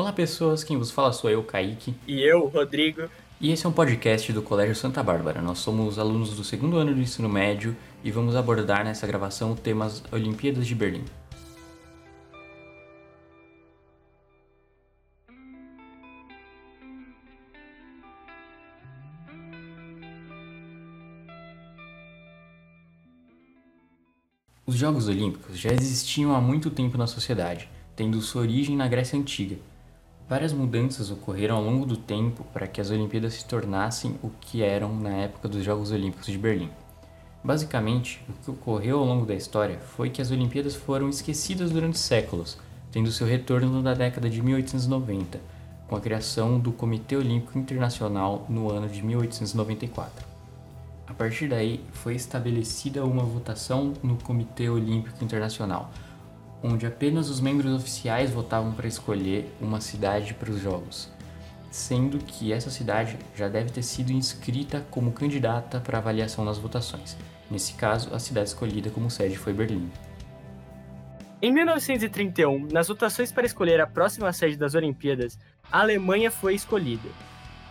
Olá pessoas, quem vos fala sou eu, Kaique. E eu, Rodrigo. E esse é um podcast do Colégio Santa Bárbara. Nós somos alunos do segundo ano do ensino médio e vamos abordar nessa gravação temas Olimpíadas de Berlim. Os Jogos Olímpicos já existiam há muito tempo na sociedade, tendo sua origem na Grécia Antiga. Várias mudanças ocorreram ao longo do tempo para que as Olimpíadas se tornassem o que eram na época dos Jogos Olímpicos de Berlim. Basicamente, o que ocorreu ao longo da história foi que as Olimpíadas foram esquecidas durante séculos, tendo seu retorno na década de 1890, com a criação do Comitê Olímpico Internacional no ano de 1894. A partir daí, foi estabelecida uma votação no Comitê Olímpico Internacional, onde apenas os membros oficiais votavam para escolher uma cidade para os Jogos, sendo que essa cidade já deve ter sido inscrita como candidata para avaliação nas votações. Nesse caso, a cidade escolhida como sede foi Berlim. Em 1931, nas votações para escolher a próxima sede das Olimpíadas, a Alemanha foi escolhida.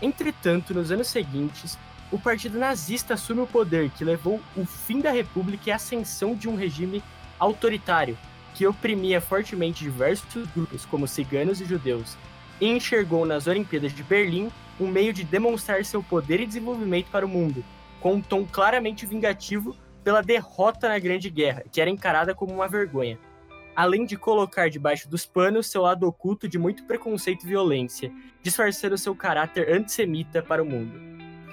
Entretanto, nos anos seguintes, o partido nazista assume o poder, que levou o fim da República e a ascensão de um regime autoritário, que oprimia fortemente diversos grupos, como ciganos e judeus, e enxergou nas Olimpíadas de Berlim um meio de demonstrar seu poder e desenvolvimento para o mundo, com um tom claramente vingativo pela derrota na Grande Guerra, que era encarada como uma vergonha. Além de colocar debaixo dos panos seu lado oculto de muito preconceito e violência, disfarçando seu caráter antissemita para o mundo.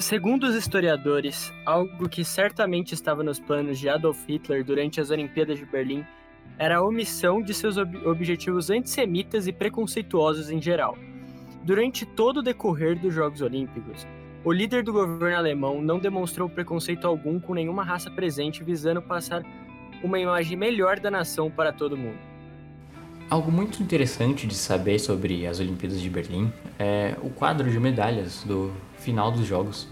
Segundo os historiadores, algo que certamente estava nos planos de Adolf Hitler durante as Olimpíadas de Berlim era a omissão de seus ob objetivos antissemitas e preconceituosos em geral. Durante todo o decorrer dos Jogos Olímpicos, o líder do governo alemão não demonstrou preconceito algum com nenhuma raça presente, visando passar uma imagem melhor da nação para todo mundo. Algo muito interessante de saber sobre as Olimpíadas de Berlim é o quadro de medalhas do final dos Jogos,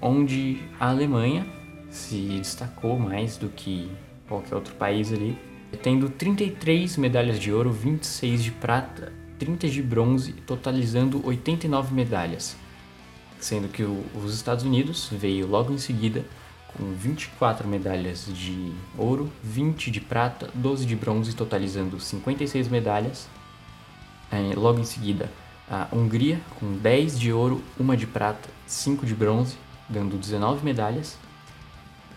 onde a Alemanha se destacou mais do que qualquer outro país ali, tendo 33 medalhas de ouro, 26 de prata, 30 de bronze, totalizando 89 medalhas, sendo que os Estados Unidos veio logo em seguida com 24 medalhas de ouro, 20 de prata, 12 de bronze, totalizando 56 medalhas. É, logo em seguida, a Hungria com 10 de ouro, 1 de prata, 5 de bronze, dando 19 medalhas.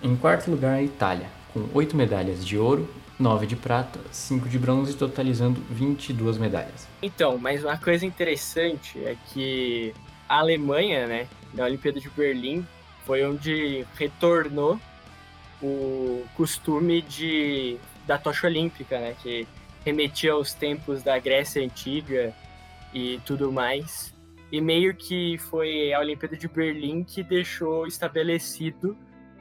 Em quarto lugar, a Itália, com 8 medalhas de ouro, 9 de prata, 5 de bronze, totalizando 22 medalhas. Então, mas uma coisa interessante é que a Alemanha, né, na Olimpíada de Berlim, foi onde retornou o costume de da tocha olímpica, né, que remetia aos tempos da Grécia antiga e tudo mais. E meio que foi a Olimpíada de Berlim que deixou estabelecido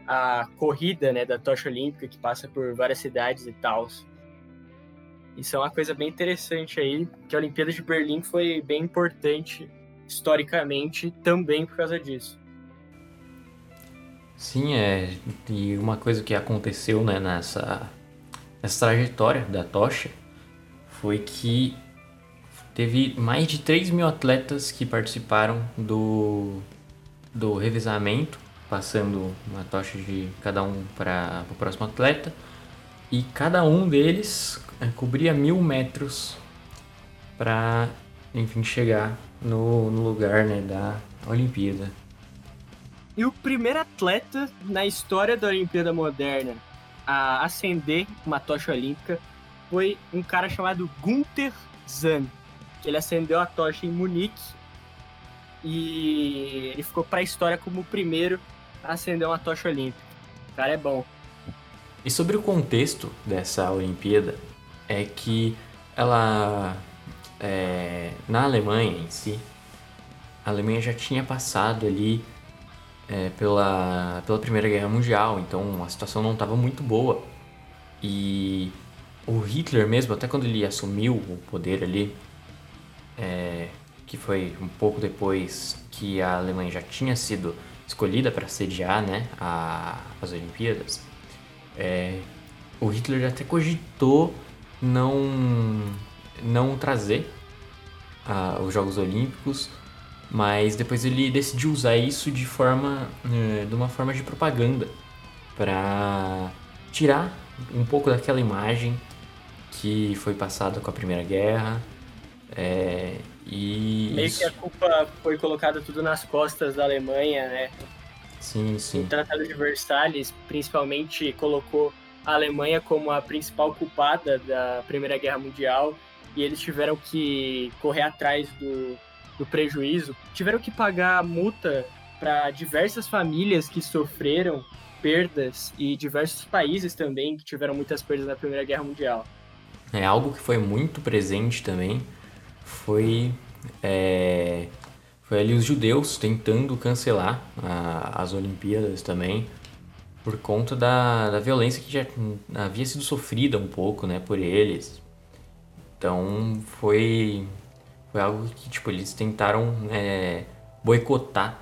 a corrida né, da tocha olímpica, que passa por várias cidades e tal. Isso é uma coisa bem interessante aí, que a Olimpíada de Berlim foi bem importante historicamente também por causa disso. Sim, é. E uma coisa que aconteceu né, nessa, nessa trajetória da tocha foi que teve mais de 3 mil atletas que participaram do, do revezamento passando uma tocha de cada um para o próximo atleta. E cada um deles é, cobria mil metros para, enfim, chegar no, no lugar né, da Olimpíada. E o primeiro atleta na história da Olimpíada Moderna a acender uma tocha olímpica foi um cara chamado Gunther Zahn. Ele acendeu a tocha em Munique e ele ficou para a história como o primeiro acender uma tocha olímpica. O cara é bom. E sobre o contexto dessa Olimpíada, é que ela, é, na Alemanha em si, a Alemanha já tinha passado ali é, pela, pela Primeira Guerra Mundial, então a situação não estava muito boa. E o Hitler mesmo, até quando ele assumiu o poder ali, é, que foi um pouco depois que a Alemanha já tinha sido escolhida para sediar né, a, as Olimpíadas, é, o Hitler até cogitou não, não trazer os Jogos Olímpicos, mas depois ele decidiu usar isso de forma, é, de uma forma de propaganda para tirar um pouco daquela imagem que foi passada com a Primeira Guerra. É, e Meio isso... que a culpa foi colocada tudo nas costas da Alemanha, né? Sim, sim. O Tratado de Versalhes, principalmente, colocou a Alemanha como a principal culpada da Primeira Guerra Mundial e eles tiveram que correr atrás do, do prejuízo, tiveram que pagar multa para diversas famílias que sofreram perdas e diversos países também que tiveram muitas perdas na Primeira Guerra Mundial. É algo que foi muito presente também foi é, foi ali os judeus tentando cancelar a, as Olimpíadas também por conta da, da violência que já havia sido sofrida um pouco né por eles. Então foi foi algo que tipo eles tentaram é, boicotar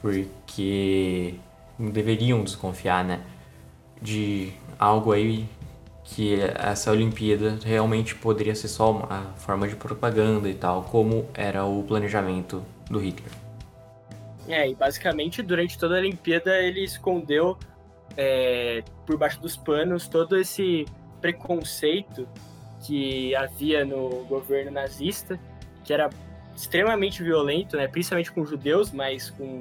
porque deveriam desconfiar né de algo aí que essa Olimpíada realmente poderia ser só uma forma de propaganda e tal, como era o planejamento do Hitler. É, e basicamente durante toda a Olimpíada ele escondeu é, por baixo dos panos todo esse preconceito que havia no governo nazista, que era extremamente violento, né, principalmente com judeus, mas com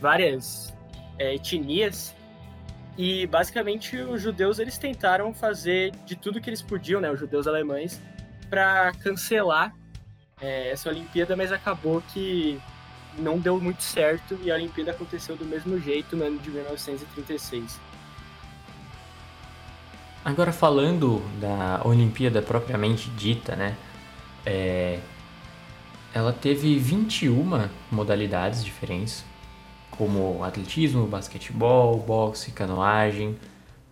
várias é, etnias e basicamente os judeus eles tentaram fazer de tudo que eles podiam, né, os judeus alemães, para cancelar é, essa Olimpíada, mas acabou que não deu muito certo e a Olimpíada aconteceu do mesmo jeito no ano de 1936. Agora falando da Olimpíada propriamente dita, né? É, ela teve 21 modalidades diferentes como atletismo, basquetebol, boxe, canoagem,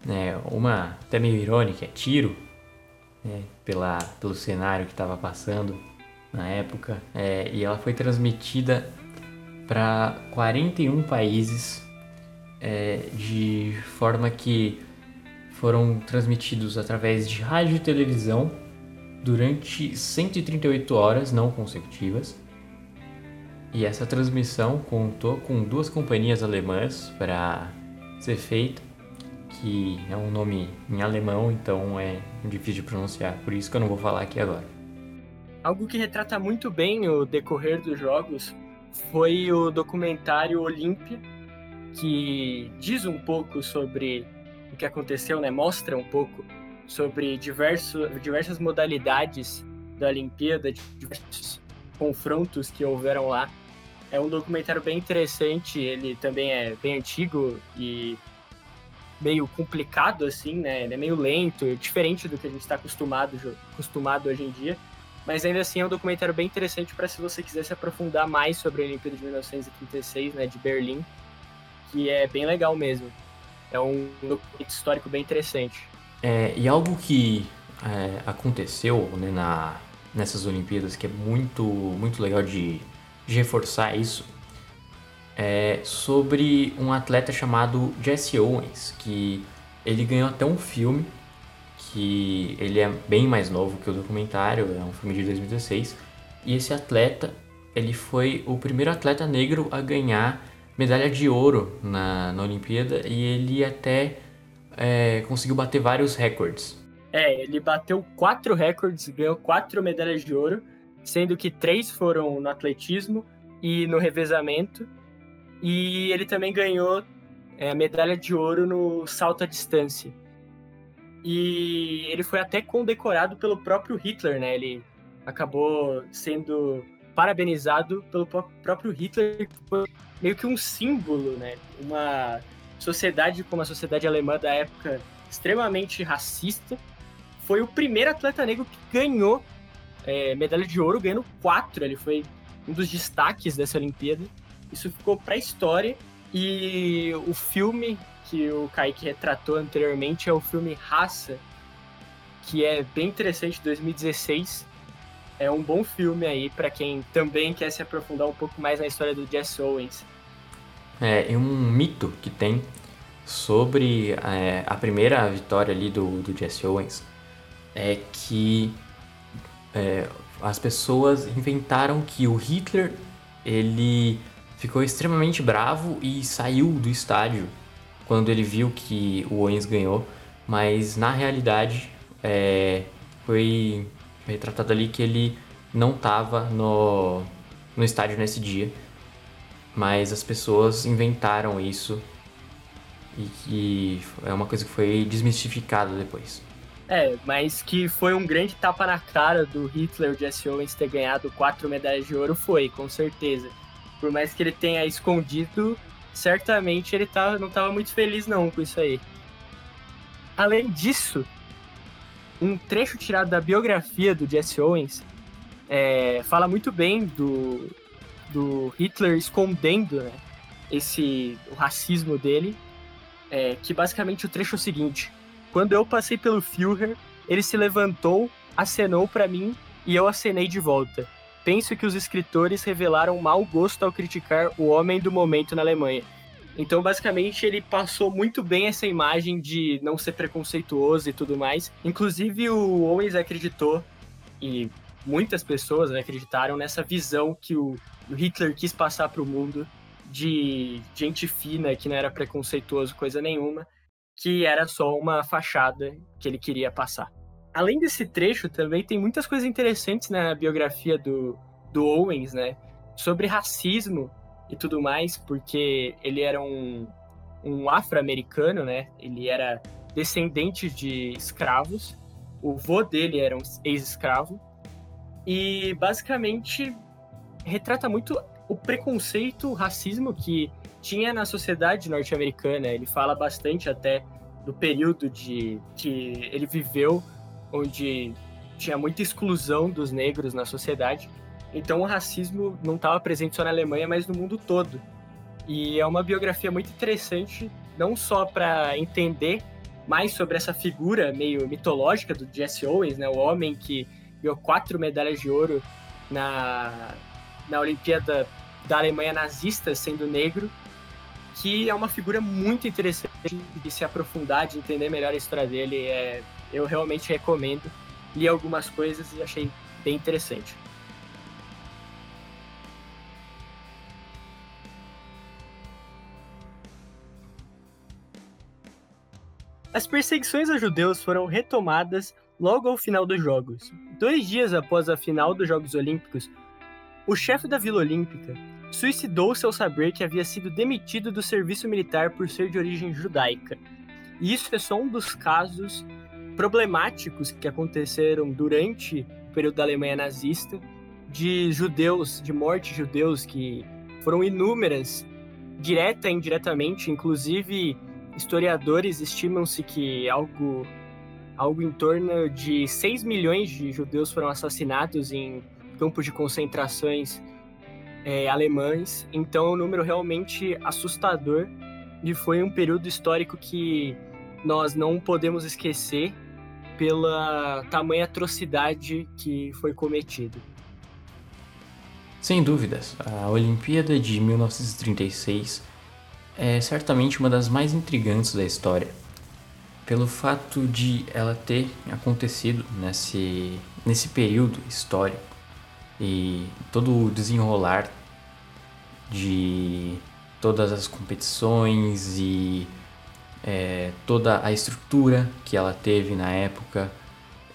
né? uma até meio irônica é tiro, né? Pela, pelo cenário que estava passando na época, é, e ela foi transmitida para 41 países é, de forma que foram transmitidos através de rádio e televisão durante 138 horas não consecutivas e essa transmissão contou com duas companhias alemãs para ser feita, que é um nome em alemão, então é difícil de pronunciar, por isso que eu não vou falar aqui agora. Algo que retrata muito bem o decorrer dos jogos foi o documentário Olímpia, que diz um pouco sobre o que aconteceu, né? Mostra um pouco sobre diverso, diversas modalidades da Olimpíada, diversos confrontos que houveram lá. É um documentário bem interessante, ele também é bem antigo e meio complicado, assim, né? Ele é meio lento, diferente do que a gente está acostumado, acostumado hoje em dia. Mas ainda assim é um documentário bem interessante para se você quiser se aprofundar mais sobre a Olimpíada de 1936, né, de Berlim, que é bem legal mesmo. É um documento histórico bem interessante. É, e algo que é, aconteceu né, na, nessas Olimpíadas que é muito, muito legal de, de reforçar isso é sobre um atleta chamado Jesse Owens, que ele ganhou até um filme, que ele é bem mais novo que o documentário, é um filme de 2016, e esse atleta, ele foi o primeiro atleta negro a ganhar medalha de ouro na, na Olimpíada e ele até é, conseguiu bater vários recordes. É, ele bateu quatro recordes, ganhou quatro medalhas de ouro, sendo que três foram no atletismo e no revezamento. E ele também ganhou é, medalha de ouro no salto à distância. E ele foi até condecorado pelo próprio Hitler, né? Ele acabou sendo parabenizado pelo próprio Hitler, que foi meio que um símbolo, né? Uma sociedade como a sociedade alemã da época extremamente racista, foi o primeiro atleta negro que ganhou é, medalha de ouro, ganhando quatro. Ele foi um dos destaques dessa Olimpíada. Isso ficou para a história. E o filme que o Kaique retratou anteriormente é o filme Raça, que é bem interessante, 2016. É um bom filme aí para quem também quer se aprofundar um pouco mais na história do Jesse Owens. É, um mito que tem sobre é, a primeira vitória ali do, do Jesse Owens é que é, as pessoas inventaram que o Hitler ele ficou extremamente bravo e saiu do estádio quando ele viu que o Owens ganhou, mas na realidade é, foi retratado ali que ele não estava no, no estádio nesse dia, mas as pessoas inventaram isso e que é uma coisa que foi desmistificada depois. É, mas que foi um grande tapa na cara do Hitler, o Jesse Owens, ter ganhado quatro medalhas de ouro, foi, com certeza. Por mais que ele tenha escondido, certamente ele tá, não estava muito feliz não com isso aí. Além disso, um trecho tirado da biografia do Jesse Owens é, fala muito bem do, do Hitler escondendo né, esse o racismo dele, é, que basicamente o trecho é o seguinte: quando eu passei pelo Führer, ele se levantou, acenou para mim e eu acenei de volta. Penso que os escritores revelaram mau gosto ao criticar o homem do momento na Alemanha. Então, basicamente, ele passou muito bem essa imagem de não ser preconceituoso e tudo mais. Inclusive, o Owens acreditou, e muitas pessoas acreditaram nessa visão que o Hitler quis passar para o mundo de gente fina, que não era preconceituoso, coisa nenhuma que era só uma fachada que ele queria passar. Além desse trecho, também tem muitas coisas interessantes na biografia do, do Owens, né? Sobre racismo e tudo mais, porque ele era um, um afro-americano, né? Ele era descendente de escravos. O vô dele era um ex-escravo. E basicamente retrata muito o preconceito, o racismo que tinha na sociedade norte-americana. Ele fala bastante até do período de que ele viveu, onde tinha muita exclusão dos negros na sociedade. Então o racismo não estava presente só na Alemanha, mas no mundo todo. E é uma biografia muito interessante, não só para entender mais sobre essa figura meio mitológica do Jesse Owens, né, o homem que ganhou quatro medalhas de ouro na, na Olimpíada da Alemanha nazista, sendo negro, que é uma figura muito interessante de se aprofundar, de entender melhor a história dele. É, eu realmente recomendo. Li algumas coisas e achei bem interessante. As perseguições a judeus foram retomadas logo ao final dos Jogos. Dois dias após a final dos Jogos Olímpicos, o chefe da Vila Olímpica, suicidou-se ao saber que havia sido demitido do serviço militar por ser de origem judaica. E isso é só um dos casos problemáticos que aconteceram durante o período da Alemanha nazista, de judeus, de morte de judeus, que foram inúmeras, direta e indiretamente, inclusive historiadores estimam-se que algo, algo em torno de 6 milhões de judeus foram assassinados em campos de concentrações é, alemães, então é um número realmente assustador e foi um período histórico que nós não podemos esquecer pela tamanha atrocidade que foi cometida. Sem dúvidas, a Olimpíada de 1936 é certamente uma das mais intrigantes da história, pelo fato de ela ter acontecido nesse, nesse período histórico e todo o desenrolar de todas as competições e é, toda a estrutura que ela teve na época,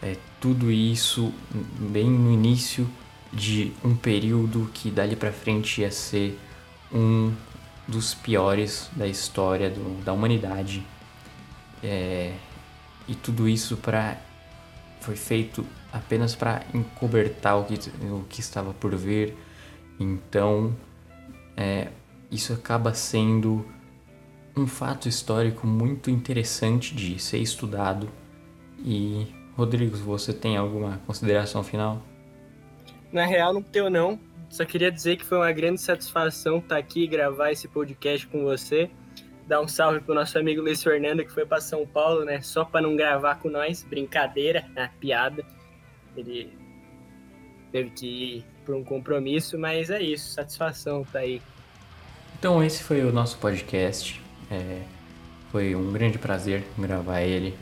é, tudo isso bem no início de um período que dali para frente ia ser um dos piores da história do, da humanidade. É, e tudo isso para foi feito apenas para encobertar o que, o que estava por vir. Então, é, isso acaba sendo um fato histórico muito interessante de ser estudado. E, Rodrigo, você tem alguma consideração final? Na real, não tenho não. Só queria dizer que foi uma grande satisfação estar aqui e gravar esse podcast com você. Dar um salve pro nosso amigo Luiz Fernando que foi para São Paulo, né? Só para não gravar com nós. Brincadeira, né? piada. Ele teve que ir por um compromisso, mas é isso, satisfação tá aí. Então esse foi o nosso podcast. É, foi um grande prazer gravar ele.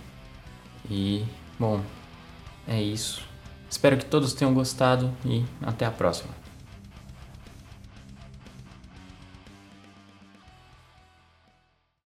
E, bom, é isso. Espero que todos tenham gostado e até a próxima.